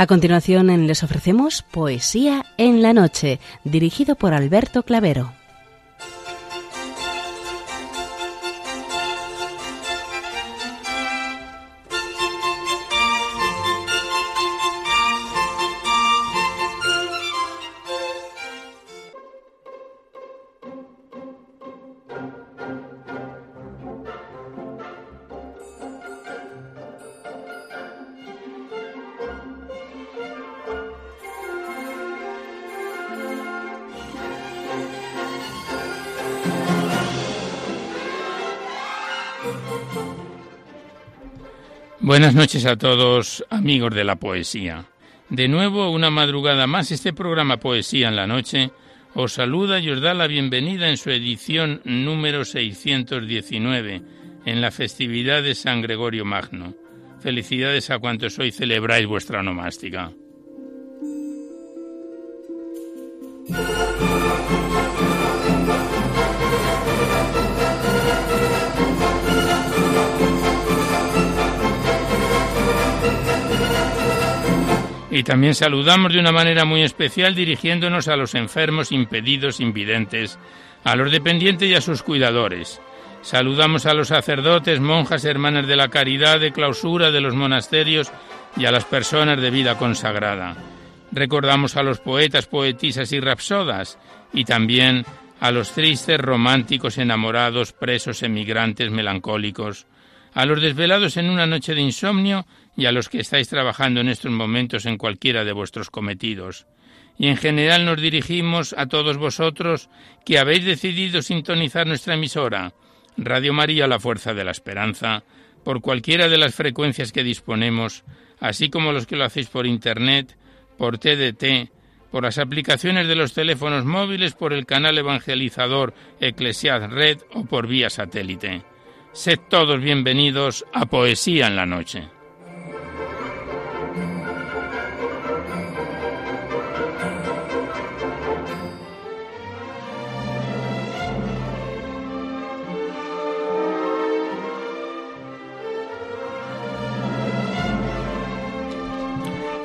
A continuación les ofrecemos Poesía en la Noche, dirigido por Alberto Clavero. Buenas noches a todos, amigos de la poesía. De nuevo, una madrugada más, este programa Poesía en la Noche os saluda y os da la bienvenida en su edición número 619, en la festividad de San Gregorio Magno. Felicidades a cuantos hoy celebráis vuestra nomástica. Y también saludamos de una manera muy especial dirigiéndonos a los enfermos, impedidos, invidentes, a los dependientes y a sus cuidadores. Saludamos a los sacerdotes, monjas, hermanas de la caridad, de clausura de los monasterios y a las personas de vida consagrada. Recordamos a los poetas, poetisas y rapsodas y también a los tristes, románticos, enamorados, presos, emigrantes, melancólicos, a los desvelados en una noche de insomnio y a los que estáis trabajando en estos momentos en cualquiera de vuestros cometidos. Y en general nos dirigimos a todos vosotros que habéis decidido sintonizar nuestra emisora, Radio María La Fuerza de la Esperanza, por cualquiera de las frecuencias que disponemos, así como los que lo hacéis por Internet, por TDT, por las aplicaciones de los teléfonos móviles, por el canal evangelizador Eclesiad Red o por vía satélite. Sed todos bienvenidos a Poesía en la Noche.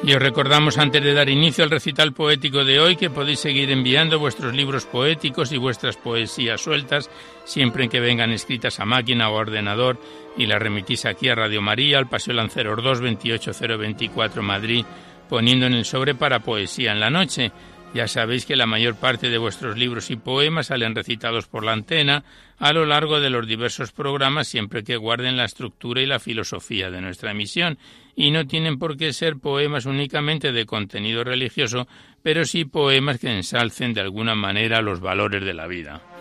Y os recordamos antes de dar inicio al recital poético de hoy que podéis seguir enviando vuestros libros poéticos y vuestras poesías sueltas siempre que vengan escritas a máquina o ordenador y las remitís aquí a Radio María, al Paseo Lanceros 2 28024 Madrid, poniendo en el sobre para poesía en la noche ya sabéis que la mayor parte de vuestros libros y poemas salen recitados por la antena a lo largo de los diversos programas siempre que guarden la estructura y la filosofía de nuestra emisión y no tienen por qué ser poemas únicamente de contenido religioso, pero sí poemas que ensalcen de alguna manera los valores de la vida.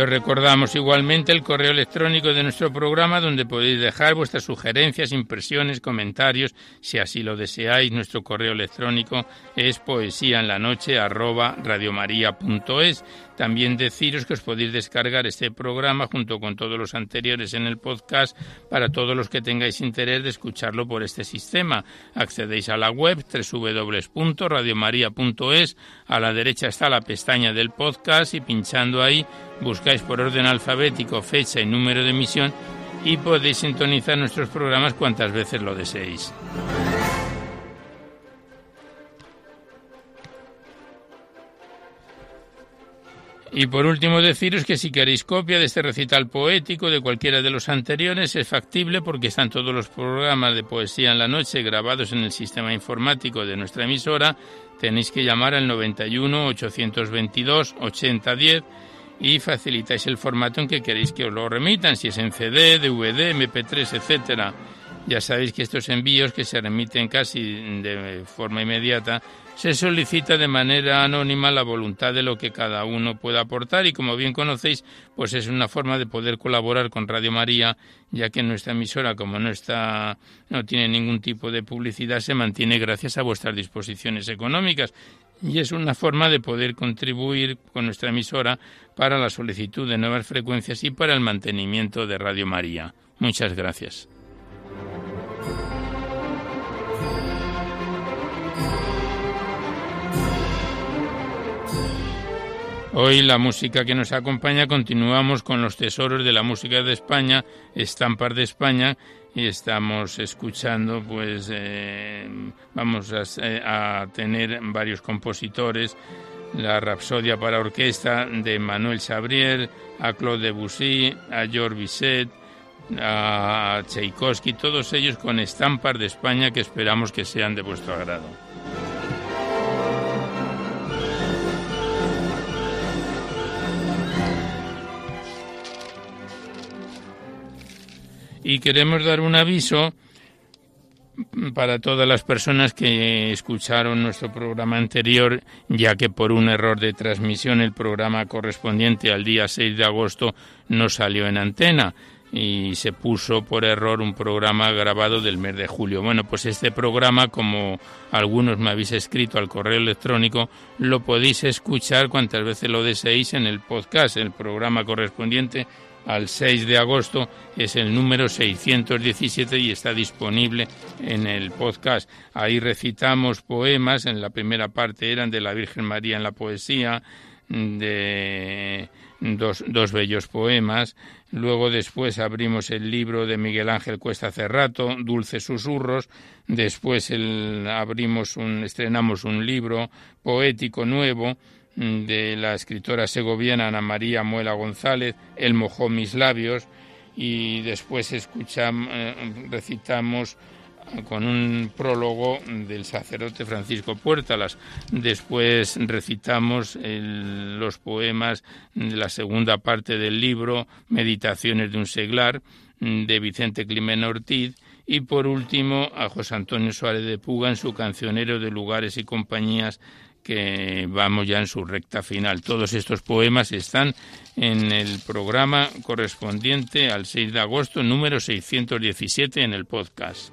Os recordamos igualmente el correo electrónico de nuestro programa donde podéis dejar vuestras sugerencias, impresiones, comentarios, si así lo deseáis. Nuestro correo electrónico es poesía en la noche también deciros que os podéis descargar este programa junto con todos los anteriores en el podcast para todos los que tengáis interés de escucharlo por este sistema. Accedéis a la web www.radiomaria.es, a la derecha está la pestaña del podcast y pinchando ahí buscáis por orden alfabético fecha y número de emisión y podéis sintonizar nuestros programas cuantas veces lo deseéis. Y por último deciros que si queréis copia de este recital poético de cualquiera de los anteriores es factible porque están todos los programas de poesía en la noche grabados en el sistema informático de nuestra emisora. Tenéis que llamar al 91 822 8010 y facilitáis el formato en que queréis que os lo remitan, si es en CD, DVD, MP3, etcétera. Ya sabéis que estos envíos que se remiten casi de forma inmediata se solicita de manera anónima la voluntad de lo que cada uno pueda aportar y como bien conocéis, pues es una forma de poder colaborar con Radio María, ya que nuestra emisora, como no está, no tiene ningún tipo de publicidad, se mantiene gracias a vuestras disposiciones económicas y es una forma de poder contribuir con nuestra emisora para la solicitud de nuevas frecuencias y para el mantenimiento de Radio María. Muchas gracias. Hoy la música que nos acompaña continuamos con los tesoros de la música de España, estampas de España, y estamos escuchando, pues eh, vamos eh, a, tener varios compositores, la Rapsodia para orquesta de Manuel Sabrier, a Claude Debussy, a George Bizet, a Tchaikovsky, todos ellos con estampas de España que esperamos que sean de vuestro agrado. Y queremos dar un aviso para todas las personas que escucharon nuestro programa anterior, ya que por un error de transmisión el programa correspondiente al día 6 de agosto no salió en antena y se puso por error un programa grabado del mes de julio. Bueno, pues este programa, como algunos me habéis escrito al correo electrónico, lo podéis escuchar cuantas veces lo deseéis en el podcast, el programa correspondiente al 6 de agosto es el número 617 y está disponible en el podcast. Ahí recitamos poemas, en la primera parte eran de la Virgen María en la poesía, de dos, dos bellos poemas. Luego después abrimos el libro de Miguel Ángel Cuesta Cerrato, Dulces Susurros. Después el, abrimos un, estrenamos un libro poético nuevo de la escritora segoviana Ana María Muela González, El mojó mis labios, y después escuchamos, eh, recitamos con un prólogo del sacerdote Francisco Puertalas. Después recitamos los poemas de la segunda parte del libro Meditaciones de un seglar de Vicente Climena Ortiz y por último a José Antonio Suárez de Puga en su cancionero de lugares y compañías que vamos ya en su recta final. Todos estos poemas están en el programa correspondiente al 6 de agosto, número 617 en el podcast.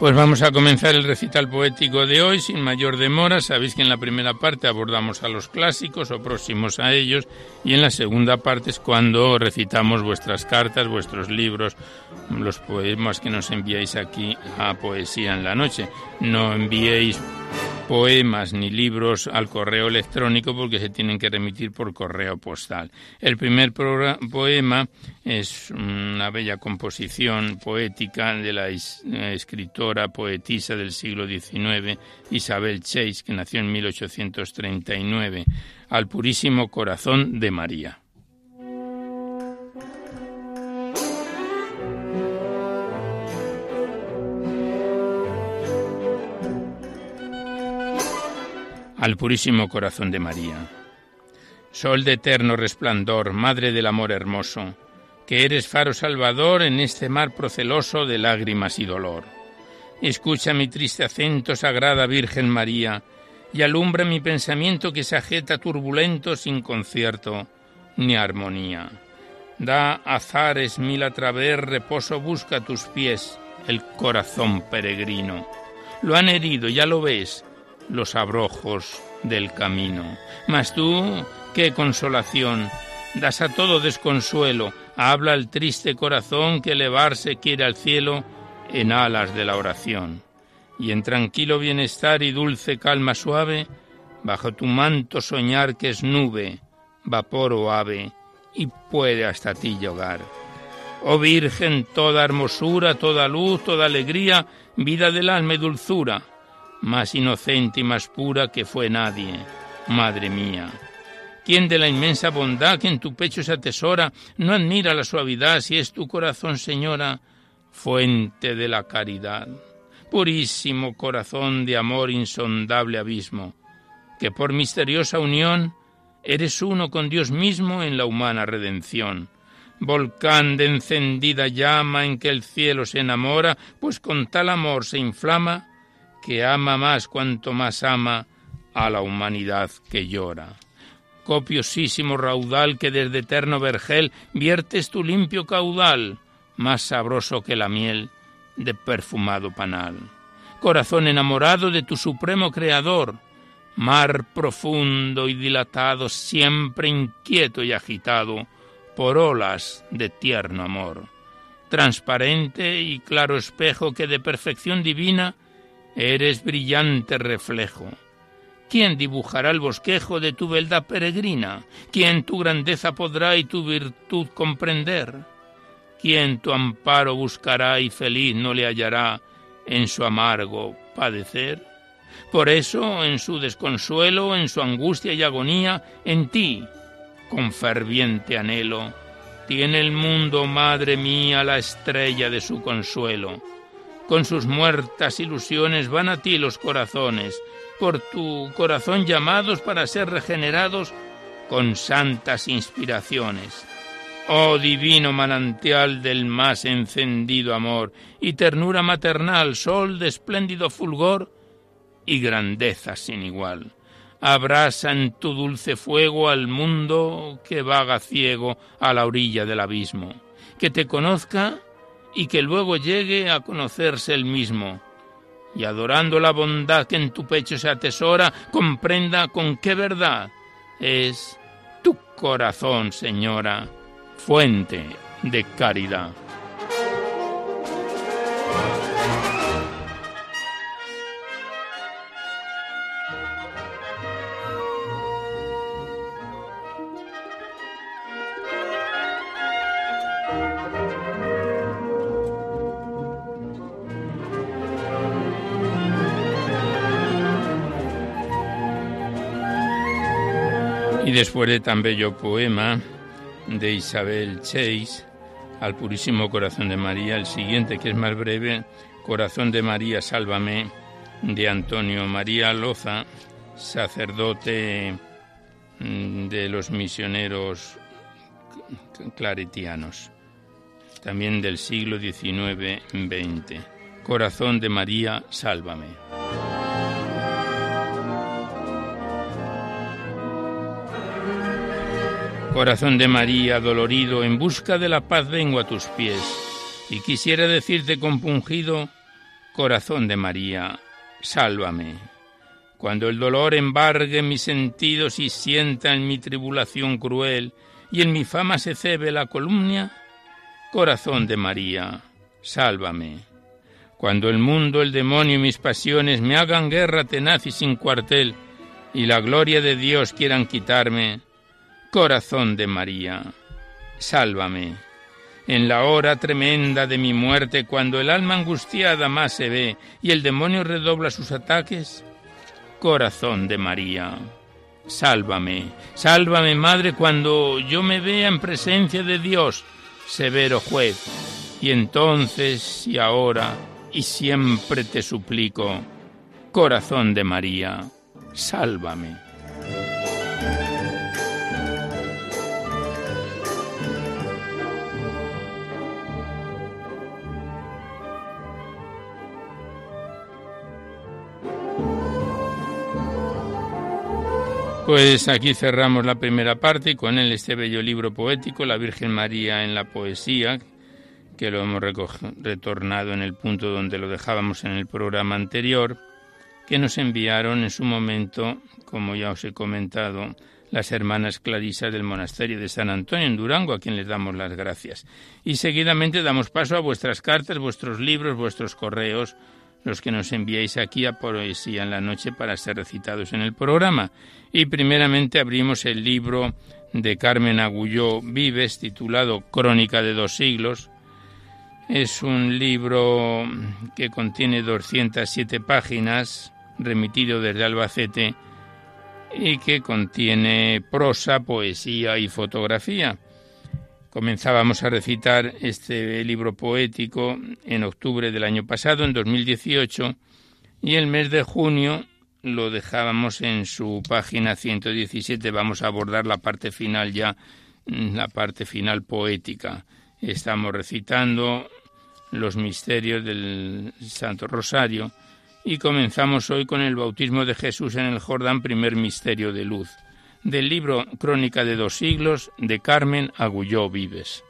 Pues vamos a comenzar el recital poético de hoy sin mayor demora. Sabéis que en la primera parte abordamos a los clásicos o próximos a ellos y en la segunda parte es cuando recitamos vuestras cartas, vuestros libros, los poemas que nos enviáis aquí a Poesía en la Noche. No enviéis poemas ni libros al correo electrónico porque se tienen que remitir por correo postal. El primer poema es una bella composición poética de la escritora poetisa del siglo XIX Isabel Chase, que nació en 1839, al purísimo corazón de María. Al purísimo corazón de María. Sol de eterno resplandor, Madre del amor hermoso, que eres faro salvador en este mar proceloso de lágrimas y dolor. Escucha mi triste acento, Sagrada Virgen María, y alumbra mi pensamiento que se agita turbulento sin concierto ni armonía. Da azares mil a través, reposo busca tus pies, el corazón peregrino. Lo han herido, ya lo ves, los abrojos del camino. Mas tú, qué consolación, das a todo desconsuelo, habla el triste corazón que elevarse quiere al cielo en alas de la oración. Y en tranquilo bienestar y dulce calma suave, bajo tu manto soñar que es nube, vapor o ave, y puede hasta ti llegar. Oh Virgen, toda hermosura, toda luz, toda alegría, vida del alma y dulzura, más inocente y más pura que fue nadie, Madre mía. ¿Quién de la inmensa bondad que en tu pecho se atesora no admira la suavidad si es tu corazón, Señora, fuente de la caridad? Purísimo corazón de amor insondable abismo, que por misteriosa unión eres uno con Dios mismo en la humana redención. Volcán de encendida llama en que el cielo se enamora, pues con tal amor se inflama que ama más cuanto más ama a la humanidad que llora. Copiosísimo raudal que desde eterno vergel viertes tu limpio caudal, más sabroso que la miel de perfumado panal. Corazón enamorado de tu supremo creador, mar profundo y dilatado, siempre inquieto y agitado por olas de tierno amor, transparente y claro espejo que de perfección divina eres brillante reflejo. ¿Quién dibujará el bosquejo de tu beldad peregrina? ¿Quién tu grandeza podrá y tu virtud comprender? ¿Quién tu amparo buscará y feliz no le hallará en su amargo padecer? Por eso, en su desconsuelo, en su angustia y agonía, en ti, con ferviente anhelo, tiene el mundo, madre mía, la estrella de su consuelo. Con sus muertas ilusiones van a ti los corazones, por tu corazón llamados para ser regenerados con santas inspiraciones. Oh divino manantial del más encendido amor y ternura maternal, sol de espléndido fulgor y grandeza sin igual. Abrasa en tu dulce fuego al mundo que vaga ciego a la orilla del abismo, que te conozca y que luego llegue a conocerse el mismo, y adorando la bondad que en tu pecho se atesora, comprenda con qué verdad es tu corazón, Señora fuente de caridad. Después de tan bello poema, de Isabel Chase al Purísimo Corazón de María, el siguiente que es más breve, Corazón de María, sálvame, de Antonio María Loza, sacerdote mm, de los misioneros claretianos, también del siglo XIX-XX. Corazón de María, sálvame. Corazón de María, dolorido, en busca de la paz vengo a tus pies, y quisiera decirte compungido, Corazón de María, sálvame. Cuando el dolor embargue mis sentidos y sienta en mi tribulación cruel, y en mi fama se cebe la columna, Corazón de María, sálvame. Cuando el mundo, el demonio y mis pasiones me hagan guerra tenaz y sin cuartel, y la gloria de Dios quieran quitarme, Corazón de María, sálvame. En la hora tremenda de mi muerte, cuando el alma angustiada más se ve y el demonio redobla sus ataques, Corazón de María, sálvame. Sálvame, Madre, cuando yo me vea en presencia de Dios, severo juez. Y entonces y ahora y siempre te suplico, Corazón de María, sálvame. Pues aquí cerramos la primera parte con él este bello libro poético, La Virgen María en la poesía, que lo hemos retornado en el punto donde lo dejábamos en el programa anterior, que nos enviaron en su momento, como ya os he comentado, las hermanas clarisas del monasterio de San Antonio en Durango, a quien les damos las gracias. Y seguidamente damos paso a vuestras cartas, vuestros libros, vuestros correos, los que nos enviáis aquí a Poesía en la Noche para ser recitados en el programa. Y primeramente abrimos el libro de Carmen Agulló Vives, titulado Crónica de dos siglos. Es un libro que contiene 207 páginas, remitido desde Albacete, y que contiene prosa, poesía y fotografía. Comenzábamos a recitar este libro poético en octubre del año pasado, en 2018, y el mes de junio lo dejábamos en su página 117. Vamos a abordar la parte final ya, la parte final poética. Estamos recitando los misterios del Santo Rosario y comenzamos hoy con el bautismo de Jesús en el Jordán, primer misterio de luz del libro Crónica de dos siglos de Carmen Agulló Vives.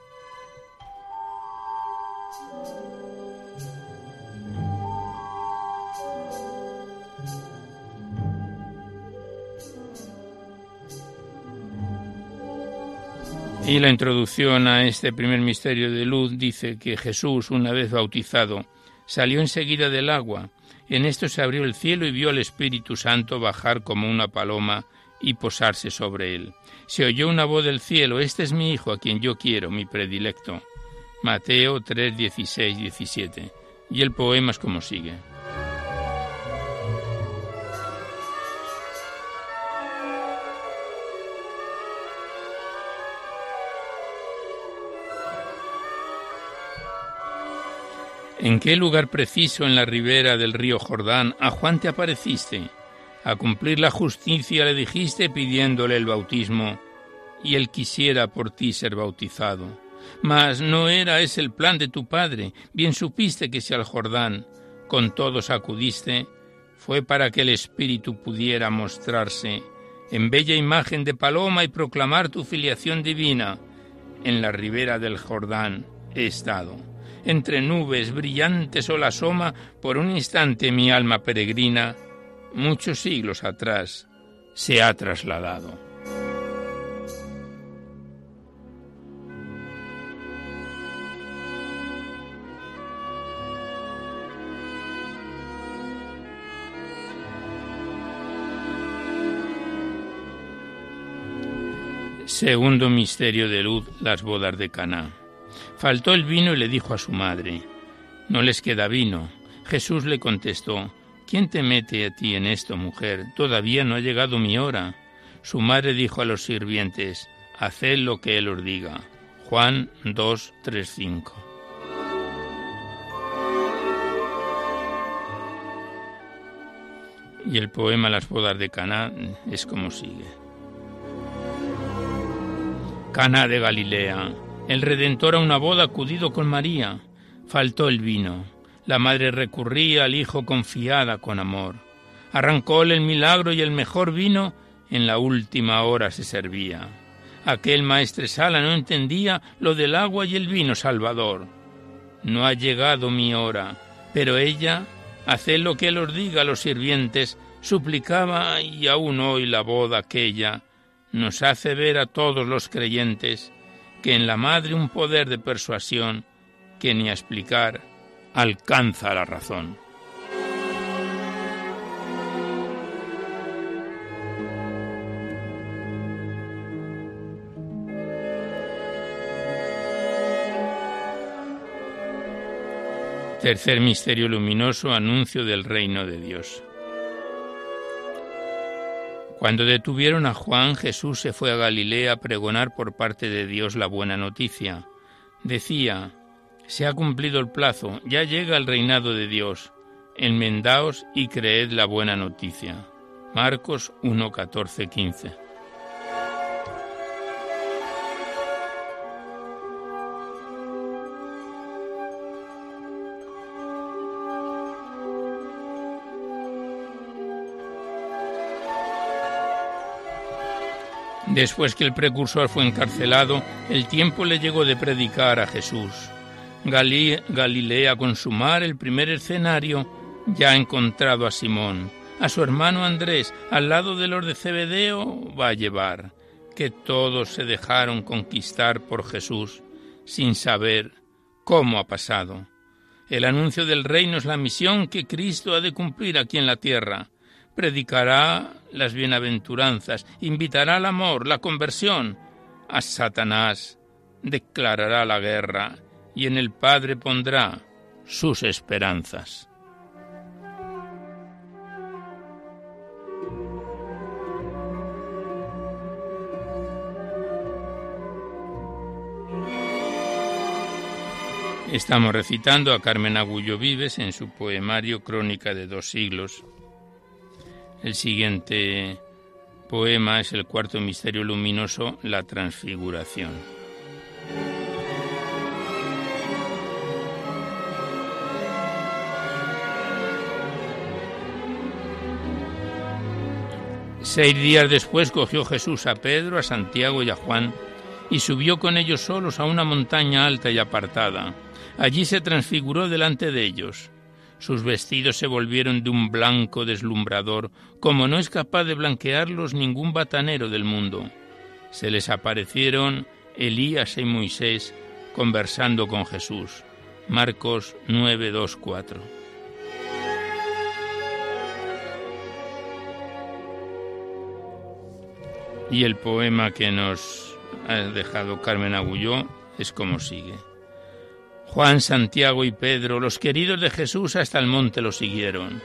Y la introducción a este primer misterio de luz dice que Jesús, una vez bautizado, salió enseguida del agua. En esto se abrió el cielo y vio al Espíritu Santo bajar como una paloma y posarse sobre él. Se oyó una voz del cielo, Este es mi Hijo a quien yo quiero, mi predilecto. Mateo 3, 16, 17. Y el poema es como sigue. ¿En qué lugar preciso en la ribera del río Jordán a Juan te apareciste? A cumplir la justicia le dijiste pidiéndole el bautismo, y él quisiera por ti ser bautizado. Mas no era ese el plan de tu padre. Bien supiste que si al Jordán con todos acudiste, fue para que el Espíritu pudiera mostrarse en bella imagen de paloma y proclamar tu filiación divina. En la ribera del Jordán he estado entre nubes brillantes o la por un instante mi alma peregrina, muchos siglos atrás se ha trasladado. Segundo misterio de luz, las bodas de Caná. Faltó el vino y le dijo a su madre, No les queda vino. Jesús le contestó, ¿Quién te mete a ti en esto, mujer? Todavía no ha llegado mi hora. Su madre dijo a los sirvientes, Haced lo que Él os diga. Juan 2, 3, 5. Y el poema Las bodas de Caná es como sigue. Caná de Galilea el Redentor a una boda acudido con María. Faltó el vino. La madre recurría al hijo confiada con amor. Arrancóle el milagro y el mejor vino en la última hora se servía. Aquel maestresala no entendía lo del agua y el vino salvador. No ha llegado mi hora, pero ella, haced lo que él os diga a los sirvientes, suplicaba y aún hoy la boda aquella nos hace ver a todos los creyentes que en la madre un poder de persuasión que ni a explicar alcanza la razón. Tercer misterio luminoso, anuncio del reino de Dios. Cuando detuvieron a Juan, Jesús se fue a Galilea a pregonar por parte de Dios la buena noticia. Decía, se ha cumplido el plazo, ya llega el reinado de Dios. Enmendaos y creed la buena noticia. Marcos 1, 15. Después que el precursor fue encarcelado, el tiempo le llegó de predicar a Jesús. Galilea con su mar, el primer escenario, ya ha encontrado a Simón. A su hermano Andrés, al lado de los de Cebedeo, va a llevar, que todos se dejaron conquistar por Jesús, sin saber cómo ha pasado. El anuncio del reino es la misión que Cristo ha de cumplir aquí en la tierra predicará las bienaventuranzas, invitará al amor, la conversión. A Satanás declarará la guerra y en el Padre pondrá sus esperanzas. Estamos recitando a Carmen Agullo Vives en su poemario Crónica de dos siglos, el siguiente poema es el cuarto misterio luminoso, la transfiguración. Seis días después cogió Jesús a Pedro, a Santiago y a Juan y subió con ellos solos a una montaña alta y apartada. Allí se transfiguró delante de ellos sus vestidos se volvieron de un blanco deslumbrador, como no es capaz de blanquearlos ningún batanero del mundo. Se les aparecieron Elías y Moisés conversando con Jesús. Marcos 9, Y el poema que nos ha dejado Carmen Agulló es como sigue. Juan, Santiago y Pedro, los queridos de Jesús, hasta el monte lo siguieron.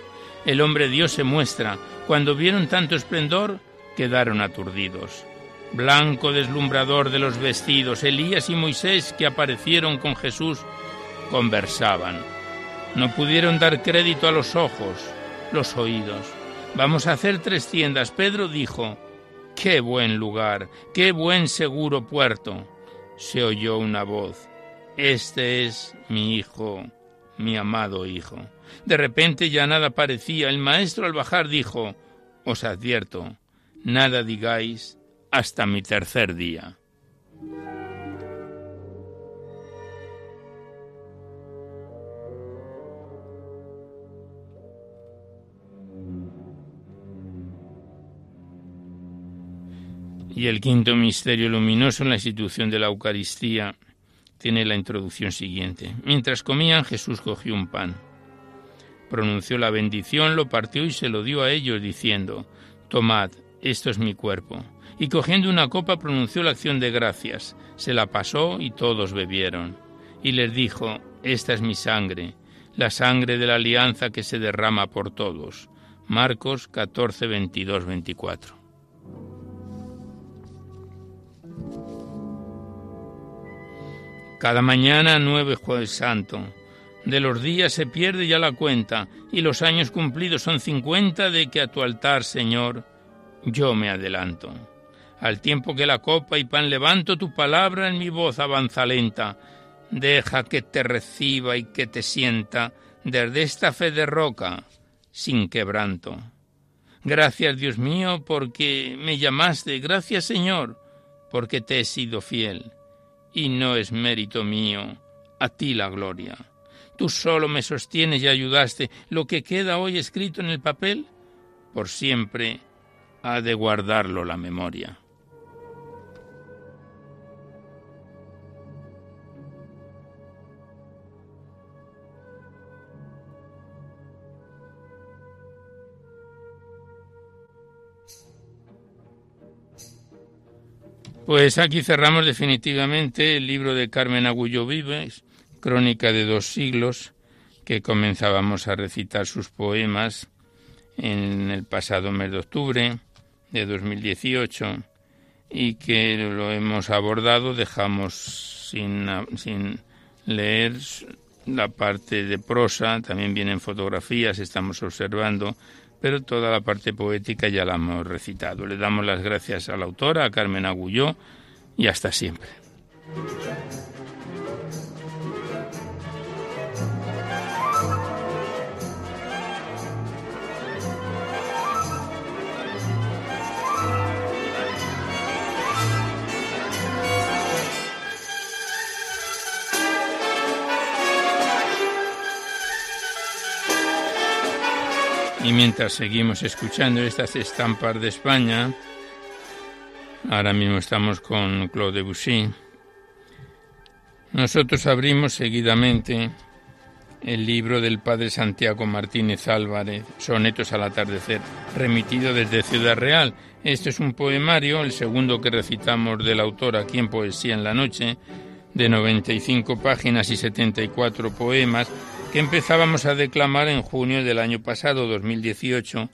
El hombre Dios se muestra. Cuando vieron tanto esplendor, quedaron aturdidos. Blanco deslumbrador de los vestidos, Elías y Moisés que aparecieron con Jesús conversaban. No pudieron dar crédito a los ojos, los oídos. Vamos a hacer tres tiendas. Pedro dijo, Qué buen lugar, qué buen seguro puerto. Se oyó una voz. Este es mi hijo, mi amado hijo. De repente ya nada parecía. El maestro al bajar dijo, Os advierto, nada digáis hasta mi tercer día. Y el quinto misterio luminoso en la institución de la Eucaristía tiene la introducción siguiente. Mientras comían, Jesús cogió un pan, pronunció la bendición, lo partió y se lo dio a ellos, diciendo, Tomad, esto es mi cuerpo. Y cogiendo una copa pronunció la acción de gracias, se la pasó y todos bebieron. Y les dijo, Esta es mi sangre, la sangre de la alianza que se derrama por todos. Marcos 14, 22, 24. Cada mañana nueve jueves santo. De los días se pierde ya la cuenta, y los años cumplidos son cincuenta de que a tu altar, Señor, yo me adelanto. Al tiempo que la copa y pan levanto, tu palabra en mi voz avanza lenta. Deja que te reciba y que te sienta desde esta fe de roca, sin quebranto. Gracias, Dios mío, porque me llamaste. Gracias, Señor, porque te he sido fiel y no es mérito mío, a ti la gloria. Tú solo me sostienes y ayudaste. Lo que queda hoy escrito en el papel, por siempre ha de guardarlo la memoria. Pues aquí cerramos definitivamente el libro de Carmen Agullo Vives, Crónica de dos siglos, que comenzábamos a recitar sus poemas en el pasado mes de octubre de 2018 y que lo hemos abordado, dejamos sin, sin leer la parte de prosa, también vienen fotografías, estamos observando pero toda la parte poética ya la hemos recitado. Le damos las gracias a la autora, a Carmen Agulló, y hasta siempre. Y mientras seguimos escuchando estas estampas de España, ahora mismo estamos con Claude Debussy, nosotros abrimos seguidamente el libro del padre Santiago Martínez Álvarez, Sonetos al atardecer, remitido desde Ciudad Real. Este es un poemario, el segundo que recitamos del autor aquí en Poesía en la Noche, de 95 páginas y 74 poemas, que empezábamos a declamar en junio del año pasado, 2018,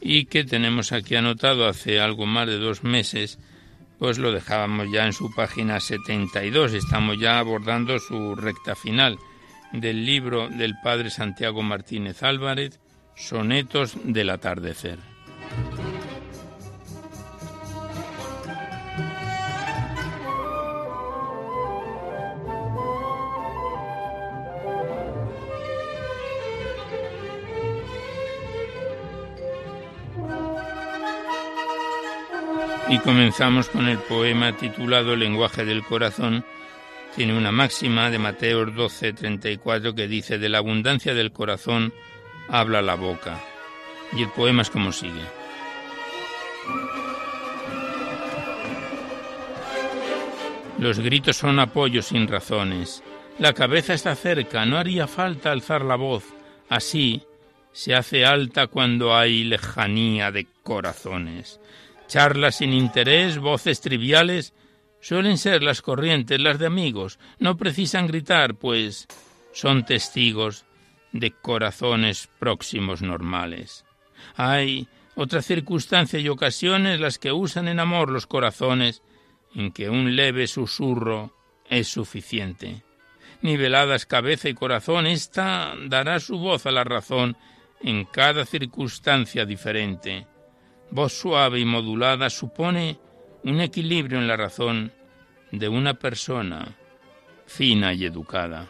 y que tenemos aquí anotado hace algo más de dos meses, pues lo dejábamos ya en su página 72. Estamos ya abordando su recta final del libro del padre Santiago Martínez Álvarez, Sonetos del atardecer. Comenzamos con el poema titulado Lenguaje del Corazón. Tiene una máxima de Mateo 12, 34 que dice, de la abundancia del corazón habla la boca. Y el poema es como sigue. Los gritos son apoyos sin razones. La cabeza está cerca, no haría falta alzar la voz. Así se hace alta cuando hay lejanía de corazones. Charlas sin interés, voces triviales, suelen ser las corrientes, las de amigos. No precisan gritar, pues son testigos de corazones próximos normales. Hay otra circunstancia y ocasiones las que usan en amor los corazones, en que un leve susurro es suficiente. Niveladas cabeza y corazón, ésta dará su voz a la razón en cada circunstancia diferente. Voz suave y modulada supone un equilibrio en la razón de una persona fina y educada.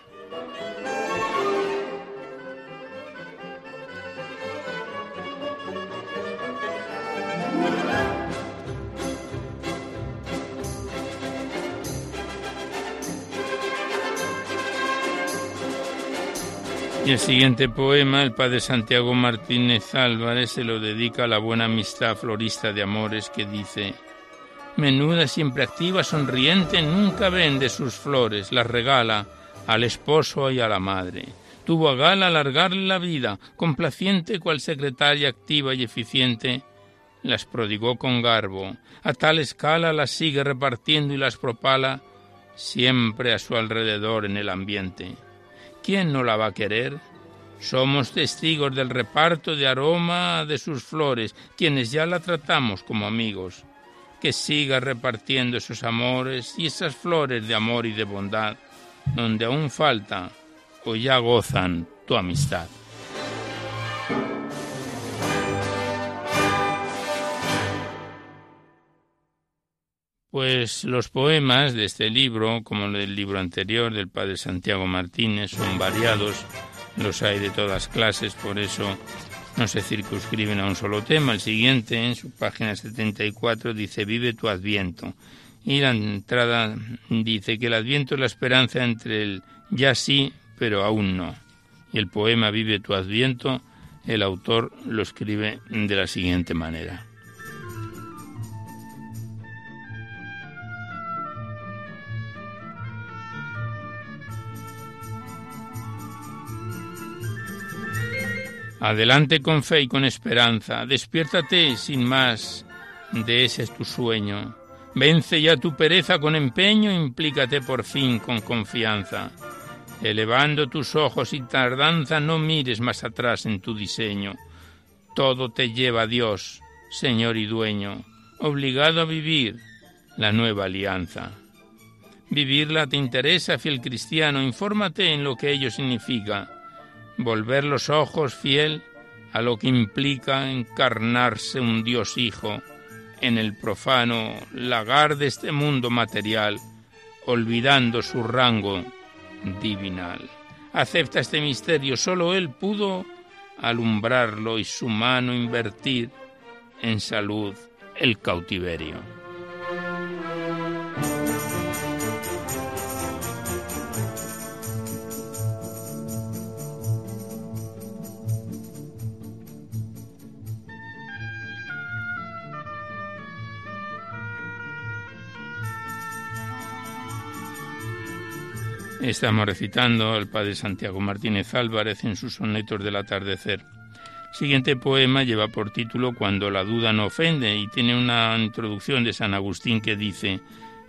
Y el siguiente poema, el padre Santiago Martínez Álvarez, se lo dedica a la buena amistad florista de amores que dice, Menuda, siempre activa, sonriente, nunca vende sus flores, las regala al esposo y a la madre. Tuvo a gala alargarle la vida, complaciente cual secretaria activa y eficiente, las prodigó con garbo, a tal escala las sigue repartiendo y las propala siempre a su alrededor en el ambiente. ¿Quién no la va a querer? Somos testigos del reparto de aroma de sus flores, quienes ya la tratamos como amigos. Que siga repartiendo esos amores y esas flores de amor y de bondad, donde aún falta o ya gozan tu amistad. Pues los poemas de este libro, como el del libro anterior del padre Santiago Martínez, son variados, los hay de todas clases, por eso no se circunscriben a un solo tema. El siguiente, en su página 74, dice Vive tu adviento. Y la entrada dice que el adviento es la esperanza entre el ya sí, pero aún no. Y el poema Vive tu adviento, el autor lo escribe de la siguiente manera. Adelante con fe y con esperanza, despiértate sin más de ese es tu sueño. Vence ya tu pereza con empeño, implícate por fin con confianza. Elevando tus ojos y tardanza, no mires más atrás en tu diseño. Todo te lleva a Dios, Señor y dueño, obligado a vivir la nueva alianza. Vivirla te interesa, fiel cristiano, infórmate en lo que ello significa volver los ojos fiel a lo que implica encarnarse un Dios Hijo en el profano lagar de este mundo material, olvidando su rango divinal. Acepta este misterio, solo Él pudo alumbrarlo y su mano invertir en salud el cautiverio. Estamos recitando al padre Santiago Martínez Álvarez en sus sonetos del atardecer. siguiente poema lleva por título Cuando la duda no ofende y tiene una introducción de San Agustín que dice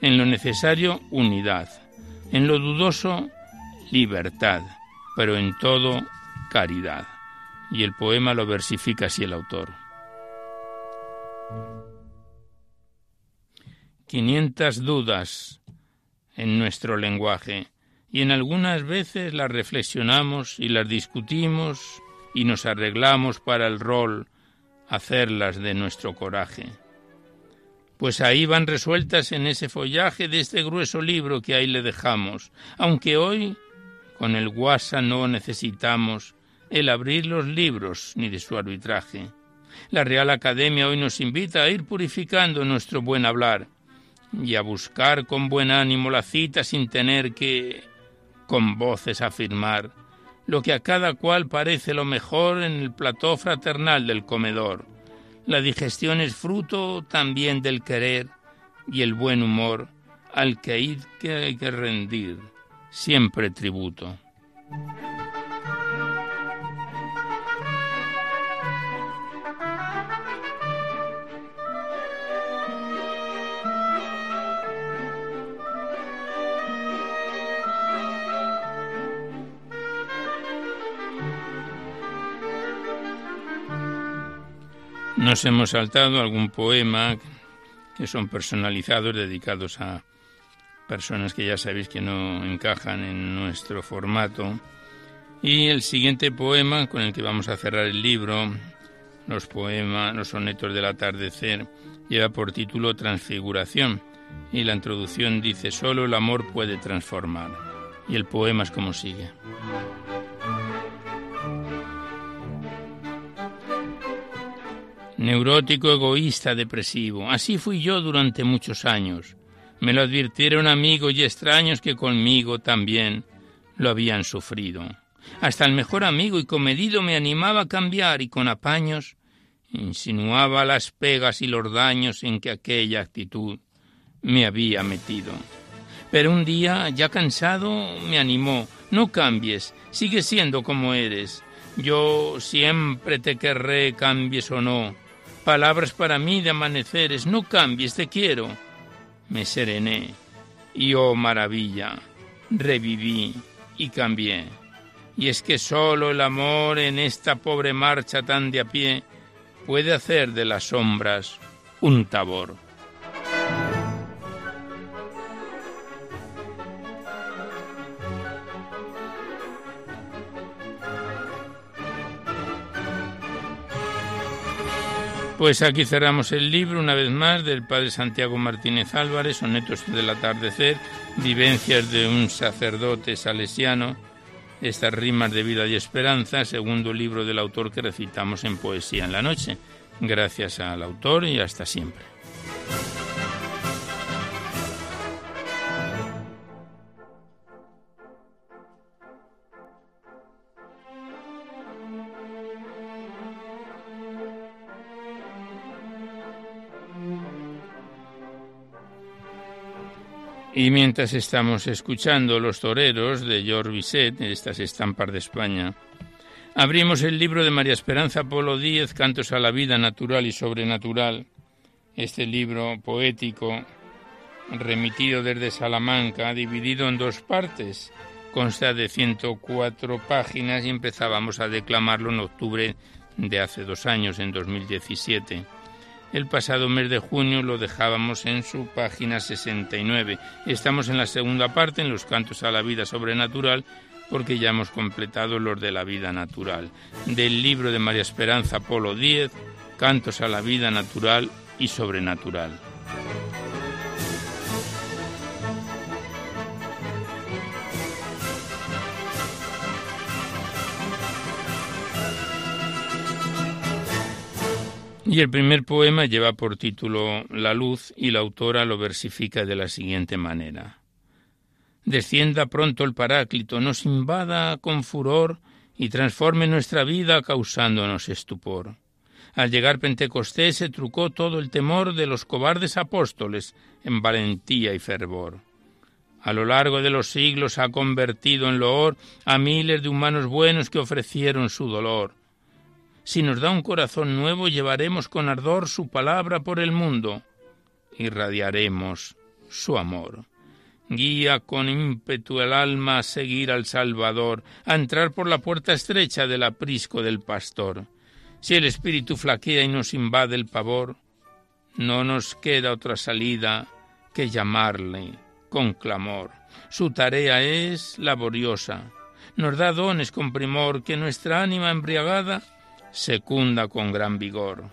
En lo necesario, unidad. En lo dudoso, libertad. Pero en todo, caridad. Y el poema lo versifica así el autor. Quinientas dudas en nuestro lenguaje y en algunas veces las reflexionamos y las discutimos y nos arreglamos para el rol hacerlas de nuestro coraje. Pues ahí van resueltas en ese follaje de este grueso libro que ahí le dejamos, aunque hoy con el guasa no necesitamos el abrir los libros ni de su arbitraje. La Real Academia hoy nos invita a ir purificando nuestro buen hablar y a buscar con buen ánimo la cita sin tener que con voces afirmar lo que a cada cual parece lo mejor en el plató fraternal del comedor. La digestión es fruto también del querer y el buen humor al que hay que rendir siempre tributo. Nos hemos saltado algún poema que son personalizados, dedicados a personas que ya sabéis que no encajan en nuestro formato. Y el siguiente poema con el que vamos a cerrar el libro, los poemas, los sonetos del atardecer, lleva por título Transfiguración y la introducción dice solo el amor puede transformar. Y el poema es como sigue. Neurótico, egoísta, depresivo. Así fui yo durante muchos años. Me lo advirtieron amigos y extraños que conmigo también lo habían sufrido. Hasta el mejor amigo y comedido me animaba a cambiar y con apaños insinuaba las pegas y los daños en que aquella actitud me había metido. Pero un día, ya cansado, me animó, no cambies, sigue siendo como eres. Yo siempre te querré, cambies o no palabras para mí de amaneceres, no cambies, te quiero. Me serené y oh maravilla, reviví y cambié. Y es que solo el amor en esta pobre marcha tan de a pie puede hacer de las sombras un tabor. Pues aquí cerramos el libro una vez más del padre Santiago Martínez Álvarez, Sonetos del atardecer, vivencias de un sacerdote salesiano, estas rimas de vida y esperanza, segundo libro del autor que recitamos en Poesía en la Noche. Gracias al autor y hasta siempre. Y mientras estamos escuchando Los Toreros de George Bizet, estas estampas de España, abrimos el libro de María Esperanza Polo Díez, Cantos a la Vida Natural y Sobrenatural, este libro poético remitido desde Salamanca, dividido en dos partes, consta de 104 páginas y empezábamos a declamarlo en octubre de hace dos años, en 2017. El pasado mes de junio lo dejábamos en su página 69. Estamos en la segunda parte, en los cantos a la vida sobrenatural, porque ya hemos completado los de la vida natural. Del libro de María Esperanza Polo 10, Cantos a la vida natural y sobrenatural. Y el primer poema lleva por título La luz y la autora lo versifica de la siguiente manera. Descienda pronto el Paráclito, nos invada con furor y transforme nuestra vida causándonos estupor. Al llegar Pentecostés se trucó todo el temor de los cobardes apóstoles en valentía y fervor. A lo largo de los siglos ha convertido en loor a miles de humanos buenos que ofrecieron su dolor si nos da un corazón nuevo, llevaremos con ardor su palabra por el mundo. Irradiaremos su amor. Guía con ímpetu el alma a seguir al Salvador, a entrar por la puerta estrecha del aprisco del pastor. Si el espíritu flaquea y nos invade el pavor, no nos queda otra salida que llamarle con clamor. Su tarea es laboriosa. Nos da dones con primor que nuestra ánima embriagada secunda con gran vigor.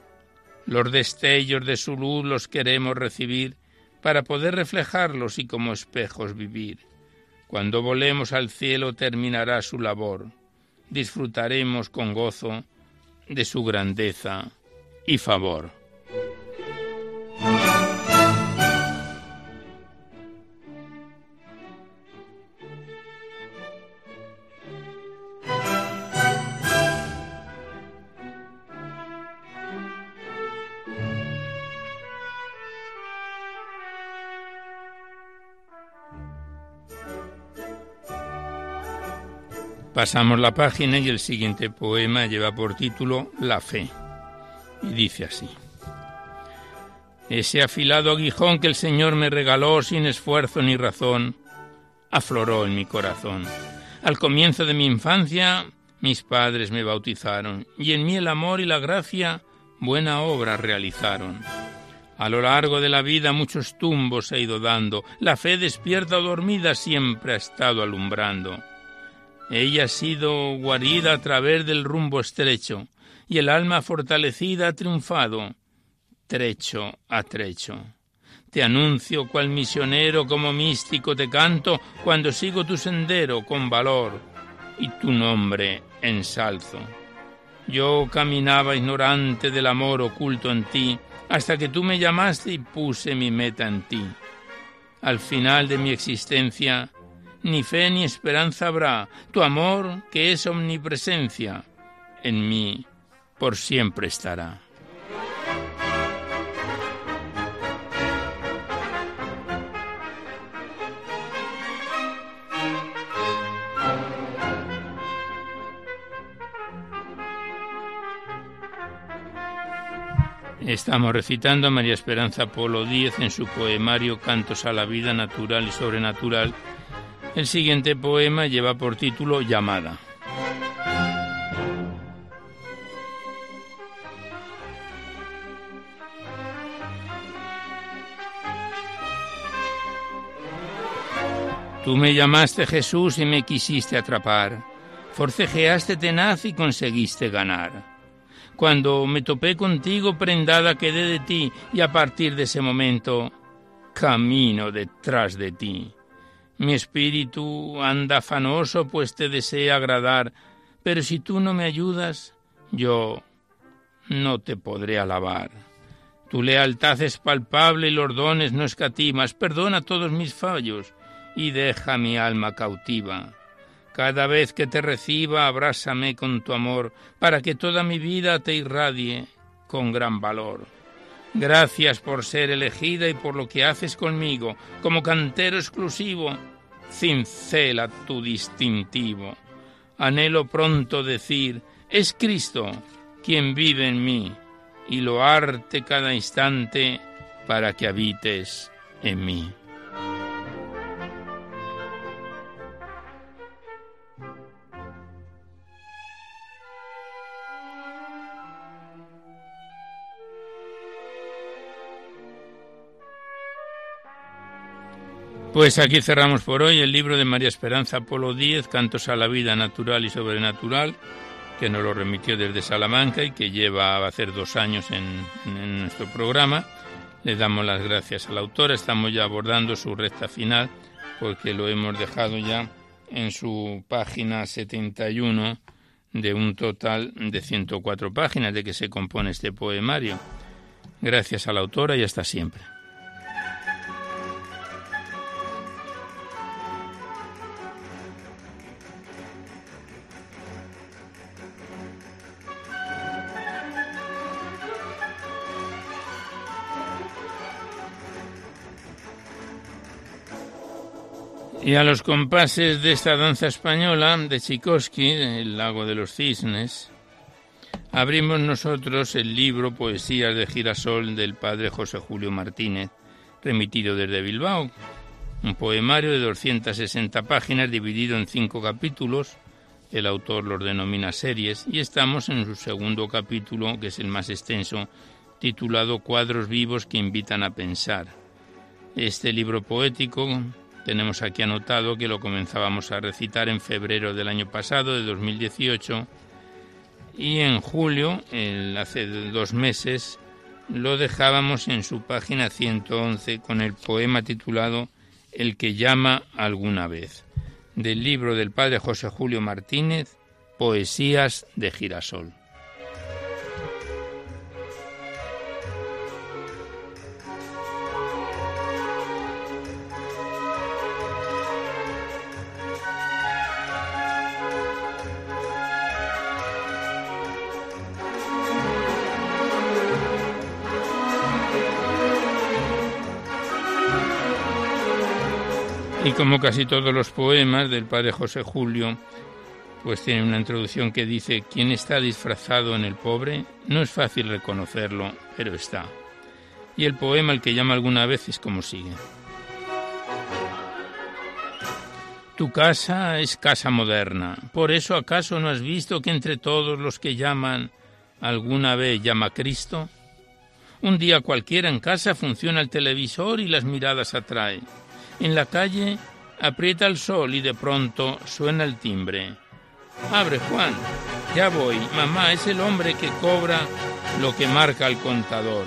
Los destellos de su luz los queremos recibir para poder reflejarlos y como espejos vivir. Cuando volemos al cielo terminará su labor. Disfrutaremos con gozo de su grandeza y favor. Pasamos la página y el siguiente poema lleva por título La fe. Y dice así. Ese afilado aguijón que el Señor me regaló sin esfuerzo ni razón, afloró en mi corazón. Al comienzo de mi infancia, mis padres me bautizaron, y en mí el amor y la gracia buena obra realizaron. A lo largo de la vida muchos tumbos he ido dando, la fe despierta o dormida siempre ha estado alumbrando. Ella ha sido guarida a través del rumbo estrecho, y el alma fortalecida ha triunfado, trecho a trecho. Te anuncio cual misionero como místico te canto cuando sigo tu sendero con valor y tu nombre ensalzo. Yo caminaba ignorante del amor oculto en ti hasta que tú me llamaste y puse mi meta en ti. Al final de mi existencia ni fe ni esperanza habrá. Tu amor, que es omnipresencia, en mí por siempre estará. Estamos recitando a María Esperanza Polo Díez en su poemario Cantos a la vida natural y sobrenatural el siguiente poema lleva por título Llamada. Tú me llamaste Jesús y me quisiste atrapar. Forcejeaste tenaz y conseguiste ganar. Cuando me topé contigo, prendada quedé de ti y a partir de ese momento camino detrás de ti. Mi espíritu anda afanoso, pues te desea agradar, pero si tú no me ayudas, yo no te podré alabar. Tu lealtad es palpable y los dones no escatimas. Perdona todos mis fallos y deja mi alma cautiva. Cada vez que te reciba, abrázame con tu amor, para que toda mi vida te irradie con gran valor. Gracias por ser elegida y por lo que haces conmigo, como cantero exclusivo, cincela tu distintivo. Anhelo pronto decir, es Cristo quien vive en mí, y loarte cada instante para que habites en mí. Pues aquí cerramos por hoy el libro de María Esperanza Polo Díez, Cantos a la Vida Natural y Sobrenatural, que nos lo remitió desde Salamanca y que lleva a hacer dos años en, nuestro programa. Le damos las gracias a la autora, estamos ya abordando su recta final porque lo hemos dejado ya en su página 71 de un total de 104 páginas de que se compone este poemario. Gracias a la autora y hasta siempre. Y a los compases de esta danza española de Tchaikovsky, El lago de los cisnes, abrimos nosotros el libro Poesías de Girasol del padre José Julio Martínez, remitido desde Bilbao, un poemario de 260 páginas dividido en cinco capítulos. El autor los denomina series y estamos en su segundo capítulo, que es el más extenso, titulado Cuadros vivos que invitan a pensar. Este libro poético tenemos aquí anotado que lo comenzábamos a recitar en febrero del año pasado, de 2018, y en julio, hace dos meses, lo dejábamos en su página 111 con el poema titulado El que llama alguna vez, del libro del padre José Julio Martínez, Poesías de Girasol. Y como casi todos los poemas del padre José Julio, pues tiene una introducción que dice, ¿quién está disfrazado en el pobre? No es fácil reconocerlo, pero está. Y el poema, el que llama alguna vez, es como sigue. Tu casa es casa moderna, por eso acaso no has visto que entre todos los que llaman alguna vez llama Cristo? Un día cualquiera en casa funciona el televisor y las miradas atrae. En la calle aprieta el sol y de pronto suena el timbre. Abre, Juan. Ya voy. Mamá, es el hombre que cobra lo que marca el contador.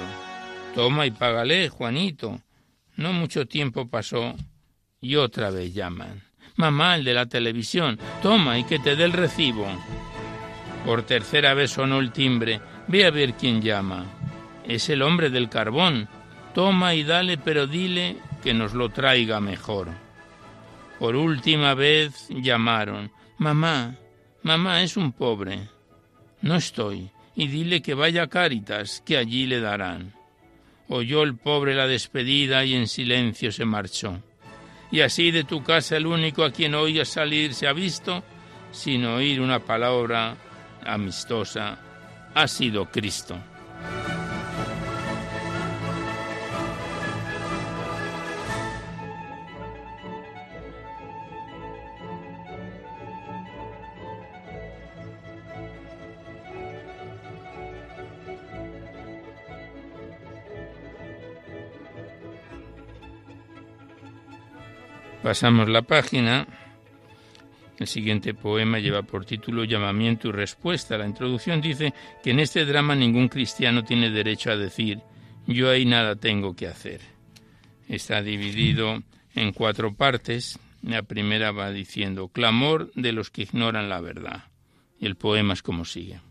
Toma y págale, Juanito. No mucho tiempo pasó y otra vez llaman. Mamá, el de la televisión. Toma y que te dé el recibo. Por tercera vez sonó el timbre. Ve a ver quién llama. Es el hombre del carbón. Toma y dale, pero dile que nos lo traiga mejor. Por última vez llamaron. Mamá, Mamá es un pobre. No estoy. Y dile que vaya a Cáritas, que allí le darán. Oyó el pobre la despedida y en silencio se marchó. Y así de tu casa el único a quien oías salir se ha visto, sin oír una palabra amistosa, ha sido Cristo. Pasamos la página. El siguiente poema lleva por título Llamamiento y Respuesta. La introducción dice que en este drama ningún cristiano tiene derecho a decir yo ahí nada tengo que hacer. Está dividido en cuatro partes. La primera va diciendo clamor de los que ignoran la verdad. Y el poema es como sigue.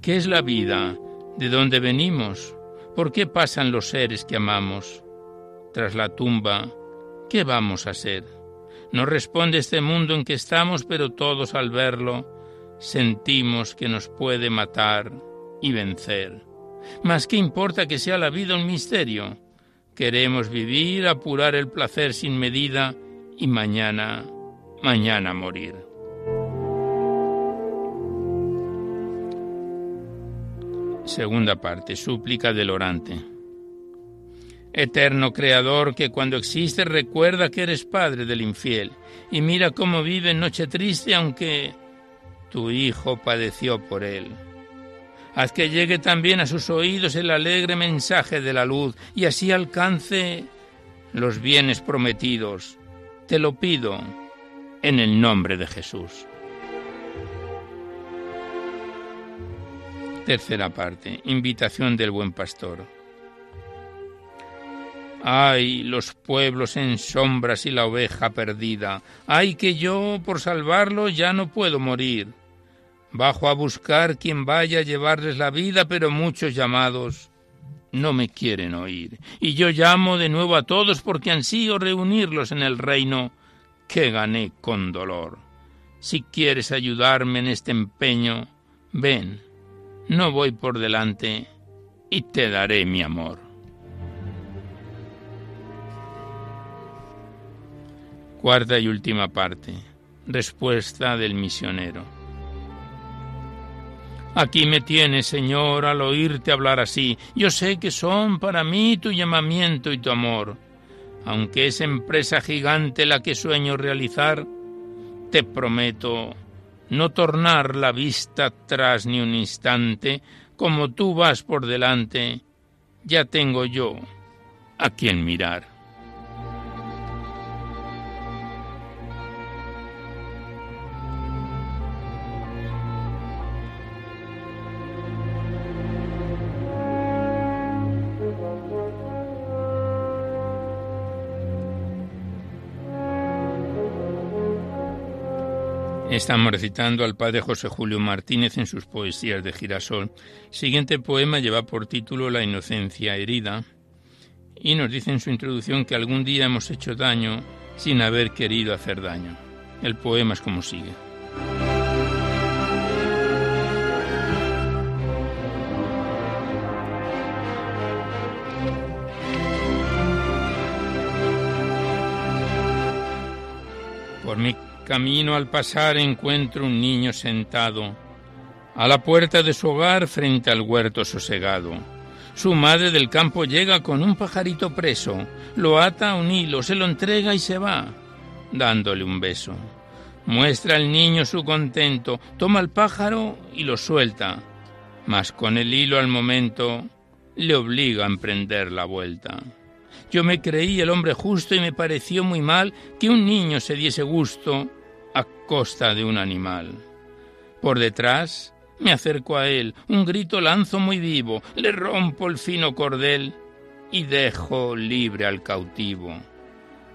¿Qué es la vida? ¿De dónde venimos? ¿Por qué pasan los seres que amamos? Tras la tumba, ¿qué vamos a hacer? No responde este mundo en que estamos, pero todos al verlo sentimos que nos puede matar y vencer. Mas ¿qué importa que sea la vida un misterio? Queremos vivir, apurar el placer sin medida y mañana, mañana morir. Segunda parte, súplica del orante. Eterno Creador, que cuando existes recuerda que eres Padre del infiel, y mira cómo vive en noche triste aunque tu Hijo padeció por él. Haz que llegue también a sus oídos el alegre mensaje de la luz, y así alcance los bienes prometidos. Te lo pido en el nombre de Jesús. Tercera parte. Invitación del buen pastor. Ay, los pueblos en sombras y la oveja perdida. Ay, que yo, por salvarlo, ya no puedo morir. Bajo a buscar quien vaya a llevarles la vida, pero muchos llamados no me quieren oír. Y yo llamo de nuevo a todos porque ansío reunirlos en el reino que gané con dolor. Si quieres ayudarme en este empeño, ven, no voy por delante y te daré mi amor. Cuarta y última parte. Respuesta del misionero. Aquí me tienes, Señor, al oírte hablar así. Yo sé que son para mí tu llamamiento y tu amor. Aunque es empresa gigante la que sueño realizar, te prometo no tornar la vista atrás ni un instante, como tú vas por delante, ya tengo yo a quien mirar. Estamos recitando al padre José Julio Martínez en sus poesías de girasol. siguiente poema lleva por título La inocencia herida y nos dice en su introducción que algún día hemos hecho daño sin haber querido hacer daño. El poema es como sigue. Camino al pasar encuentro un niño sentado a la puerta de su hogar frente al huerto sosegado. Su madre del campo llega con un pajarito preso, lo ata a un hilo, se lo entrega y se va, dándole un beso. Muestra al niño su contento, toma el pájaro y lo suelta, mas con el hilo al momento le obliga a emprender la vuelta. Yo me creí el hombre justo y me pareció muy mal que un niño se diese gusto a costa de un animal. Por detrás me acerco a él, un grito lanzo muy vivo, le rompo el fino cordel y dejo libre al cautivo.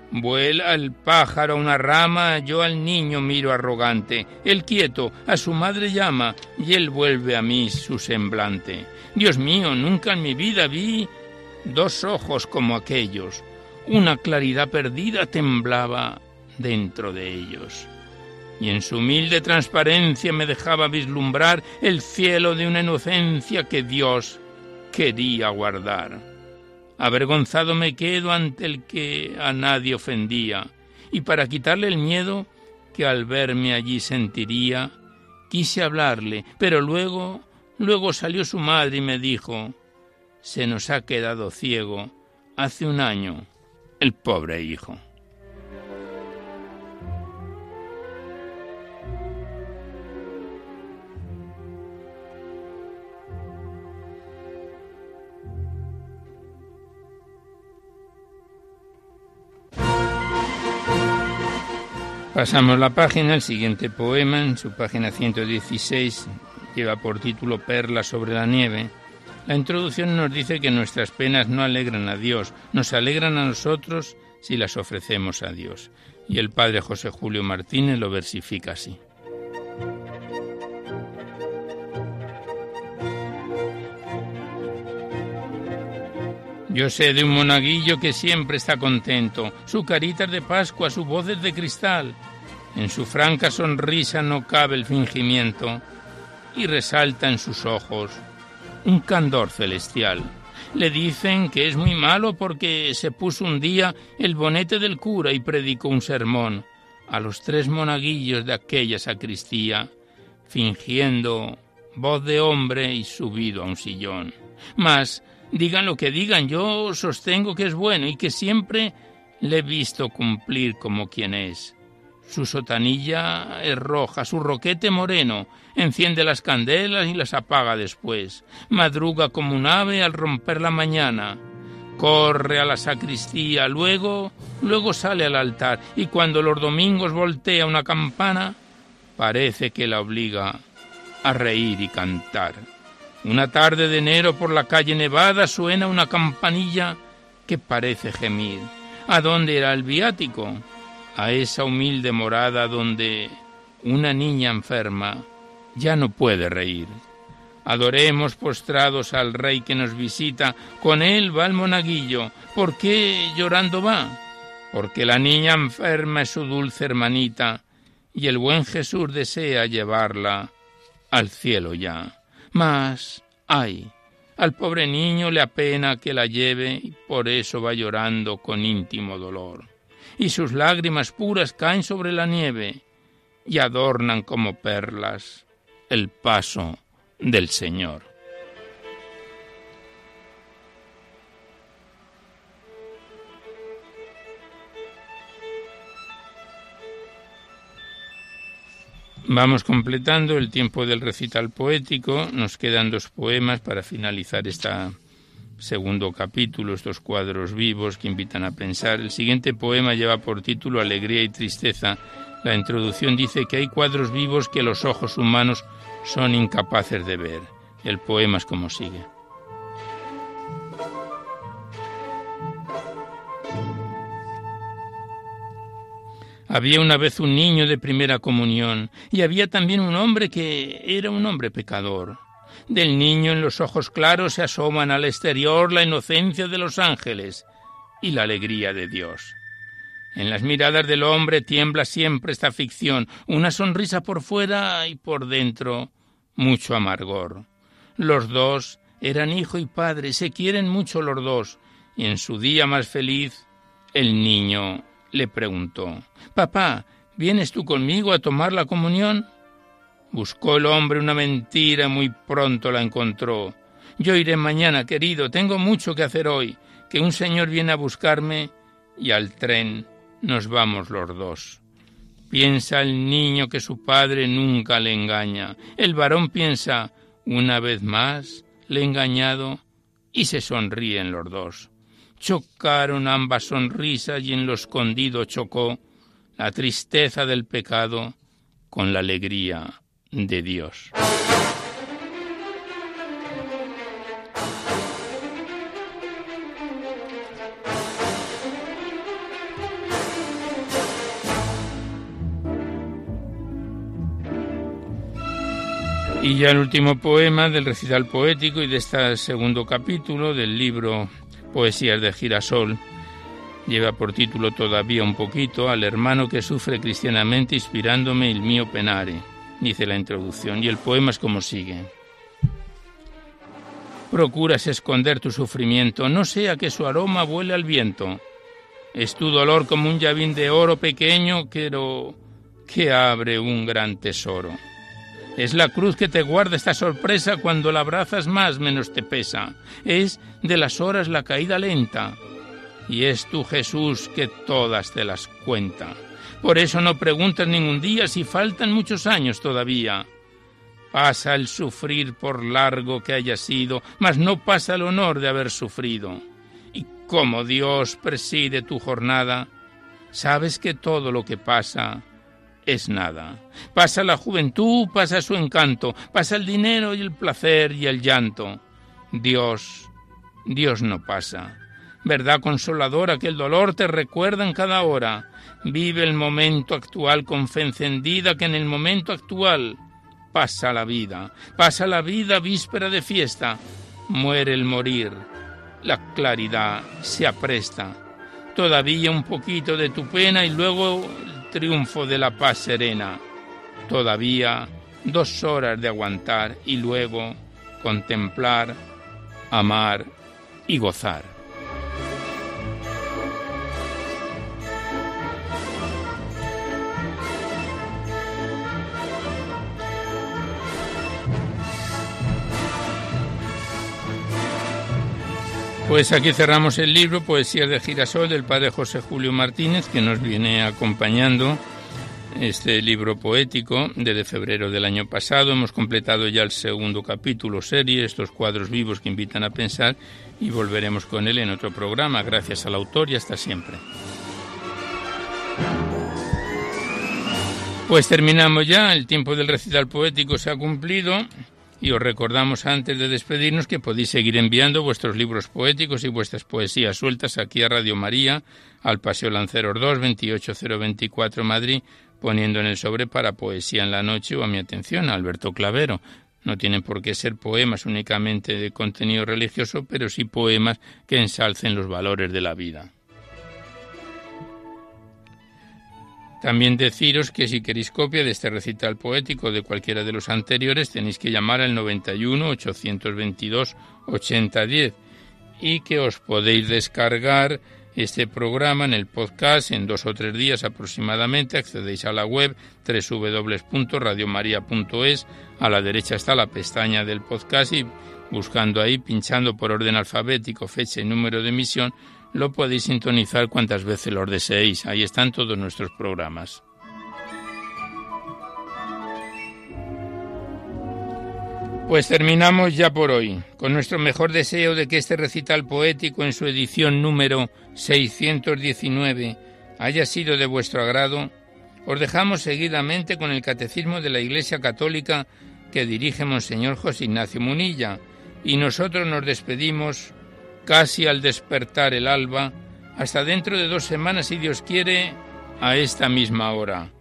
Vuela el pájaro a una rama, yo al niño miro arrogante, él quieto a su madre llama y él vuelve a mí su semblante. Dios mío, nunca en mi vida vi dos ojos como aquellos, una claridad perdida temblaba dentro de ellos, y en su humilde transparencia me dejaba vislumbrar el cielo de una inocencia que Dios quería guardar. Avergonzado me quedo ante el que a nadie ofendía, y para quitarle el miedo que al verme allí sentiría, quise hablarle, pero luego, luego salió su madre y me dijo, se nos ha quedado ciego hace un año el pobre hijo. Pasamos la página, el siguiente poema, en su página 116, lleva por título Perla sobre la nieve. La introducción nos dice que nuestras penas no alegran a Dios, nos alegran a nosotros si las ofrecemos a Dios. Y el padre José Julio Martínez lo versifica así. Yo sé de un monaguillo que siempre está contento, su carita es de Pascua, su voz es de cristal. En su franca sonrisa no cabe el fingimiento y resalta en sus ojos un candor celestial. Le dicen que es muy malo porque se puso un día el bonete del cura y predicó un sermón a los tres monaguillos de aquella sacristía, fingiendo voz de hombre y subido a un sillón. Mas, digan lo que digan, yo sostengo que es bueno y que siempre le he visto cumplir como quien es. Su sotanilla es roja, su roquete moreno, enciende las candelas y las apaga después. Madruga como un ave al romper la mañana. Corre a la sacristía, luego, luego sale al altar y cuando los domingos voltea una campana, parece que la obliga a reír y cantar. Una tarde de enero por la calle Nevada suena una campanilla que parece gemir. ¿A dónde era el viático? A esa humilde morada donde una niña enferma ya no puede reír. Adoremos postrados al Rey que nos visita, con él va el monaguillo. ¿Por qué llorando va? Porque la niña enferma es su dulce hermanita, y el buen Jesús desea llevarla al cielo ya. Mas, ay, al pobre niño le apena que la lleve, y por eso va llorando con íntimo dolor y sus lágrimas puras caen sobre la nieve y adornan como perlas el paso del Señor. Vamos completando el tiempo del recital poético. Nos quedan dos poemas para finalizar esta segundo capítulo, estos cuadros vivos que invitan a pensar. El siguiente poema lleva por título Alegría y Tristeza. La introducción dice que hay cuadros vivos que los ojos humanos son incapaces de ver. El poema es como sigue. Había una vez un niño de primera comunión y había también un hombre que era un hombre pecador. Del niño en los ojos claros se asoman al exterior la inocencia de los ángeles y la alegría de Dios. En las miradas del hombre tiembla siempre esta ficción, una sonrisa por fuera y por dentro mucho amargor. Los dos eran hijo y padre, se quieren mucho los dos, y en su día más feliz el niño le preguntó Papá, ¿Vienes tú conmigo a tomar la comunión? Buscó el hombre una mentira, muy pronto la encontró. Yo iré mañana, querido, tengo mucho que hacer hoy, que un señor viene a buscarme y al tren nos vamos los dos. Piensa el niño que su padre nunca le engaña. El varón piensa, una vez más, le he engañado, y se sonríen los dos. Chocaron ambas sonrisas y en lo escondido chocó la tristeza del pecado con la alegría de Dios. Y ya el último poema del recital poético y de este segundo capítulo del libro Poesías de Girasol lleva por título todavía un poquito al hermano que sufre cristianamente inspirándome el mío penare, dice la introducción, y el poema es como sigue. Procuras esconder tu sufrimiento, no sea que su aroma vuele al viento. Es tu dolor como un llavín de oro pequeño, pero que abre un gran tesoro. Es la cruz que te guarda esta sorpresa cuando la abrazas más menos te pesa. Es de las horas la caída lenta, y es tu Jesús que todas te las cuenta. Por eso no preguntas ningún día si faltan muchos años todavía. Pasa el sufrir por largo que haya sido, mas no pasa el honor de haber sufrido. Y como Dios preside tu jornada, sabes que todo lo que pasa es nada. Pasa la juventud, pasa su encanto, pasa el dinero y el placer y el llanto. Dios, Dios no pasa verdad consoladora que el dolor te recuerda en cada hora. Vive el momento actual con fe encendida que en el momento actual pasa la vida, pasa la vida víspera de fiesta, muere el morir, la claridad se apresta. Todavía un poquito de tu pena y luego el triunfo de la paz serena. Todavía dos horas de aguantar y luego contemplar, amar y gozar. Pues aquí cerramos el libro Poesías de Girasol del padre José Julio Martínez, que nos viene acompañando este libro poético desde febrero del año pasado. Hemos completado ya el segundo capítulo serie, estos cuadros vivos que invitan a pensar, y volveremos con él en otro programa. Gracias al autor y hasta siempre. Pues terminamos ya, el tiempo del recital poético se ha cumplido. Y os recordamos antes de despedirnos que podéis seguir enviando vuestros libros poéticos y vuestras poesías sueltas aquí a Radio María, al Paseo Lanceros 2, 28024 Madrid, poniendo en el sobre para Poesía en la Noche o a mi atención, a Alberto Clavero. No tienen por qué ser poemas únicamente de contenido religioso, pero sí poemas que ensalcen los valores de la vida. También deciros que si queréis copia de este recital poético de cualquiera de los anteriores tenéis que llamar al 91 822 8010 y que os podéis descargar este programa en el podcast en dos o tres días aproximadamente. Accedéis a la web www.radiomaria.es. A la derecha está la pestaña del podcast y buscando ahí, pinchando por orden alfabético, fecha y número de emisión, lo podéis sintonizar cuantas veces lo deseéis. Ahí están todos nuestros programas. Pues terminamos ya por hoy, con nuestro mejor deseo de que este recital poético en su edición número 619 haya sido de vuestro agrado. Os dejamos seguidamente con el Catecismo de la Iglesia Católica que dirige Monseñor José Ignacio Munilla, y nosotros nos despedimos casi al despertar el alba, hasta dentro de dos semanas, si Dios quiere, a esta misma hora,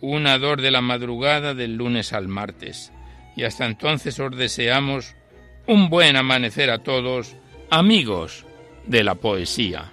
una dor de la madrugada del lunes al martes. Y hasta entonces os deseamos un buen amanecer a todos, amigos de la poesía.